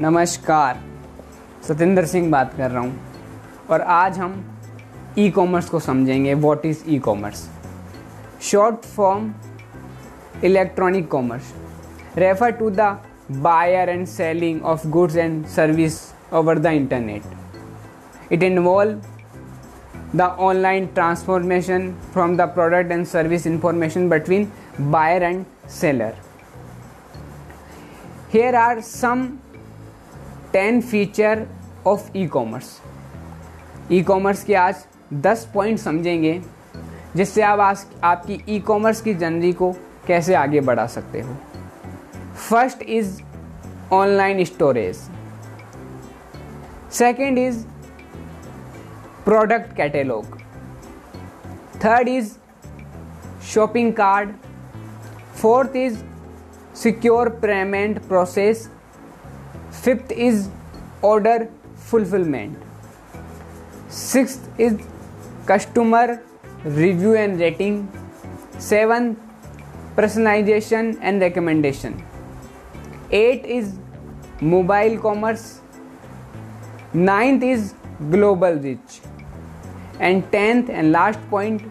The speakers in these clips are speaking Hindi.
नमस्कार। सतेंद्र सिंह बात कर रहा हूँ। और आज हम ई कॉमर्स को समझेंगे। What is e commerce short form electronic commerce refer to the buyer and selling of goods and service over the internet it involve the online transformation from the product and service information between buyer and seller here are some 10 feature of e commerce e commerce के आज 10 पॉइंट समझेंगे, जिससे आप आज आपकी ई कॉमर्स की जर्नी को कैसे आगे बढ़ा सकते हो। First is online storage second is product catalogue third is shopping card fourth is secure payment process fifth is order fulfillment. Sixth is customer review and rating. Seventh personalization and recommendation. Eight is mobile commerce. Ninth is global reach. And tenth and last point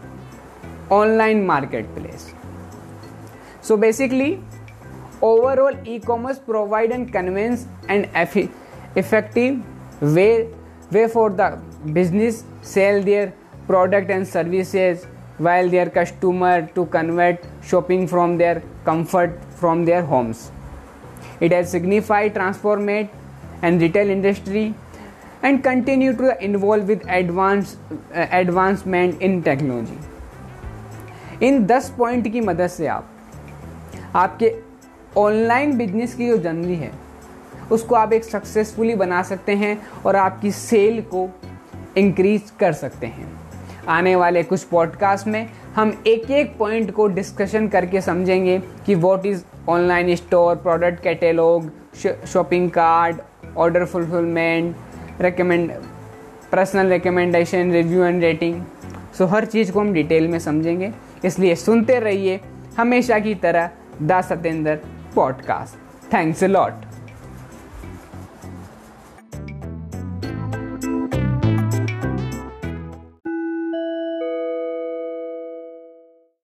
online marketplace. So basically overall e commerce provide and convenience and effective way way for the business sell their product and services well their customer to convert shopping from their comfort from their homes it has signified transformed and retail industry and continue to involve with advance advancement in technology इन दस पॉइंट की मदद से आप, आपके ऑनलाइन बिज़नेस की जो जर्नी है, उसको आप एक सक्सेसफुली बना सकते हैं और आपकी सेल को इंक्रीज कर सकते हैं। आने वाले कुछ पॉडकास्ट में हम एक एक पॉइंट को डिस्कशन करके समझेंगे कि what is online store product catalogue shopping card order fulfilment recommend personal recommendation review and rating so हर चीज़ को हम डिटेल में समझेंगे। इसलिए सुनते रहिए हमेशा की तरह the Satendra podcast. Thanks a lot.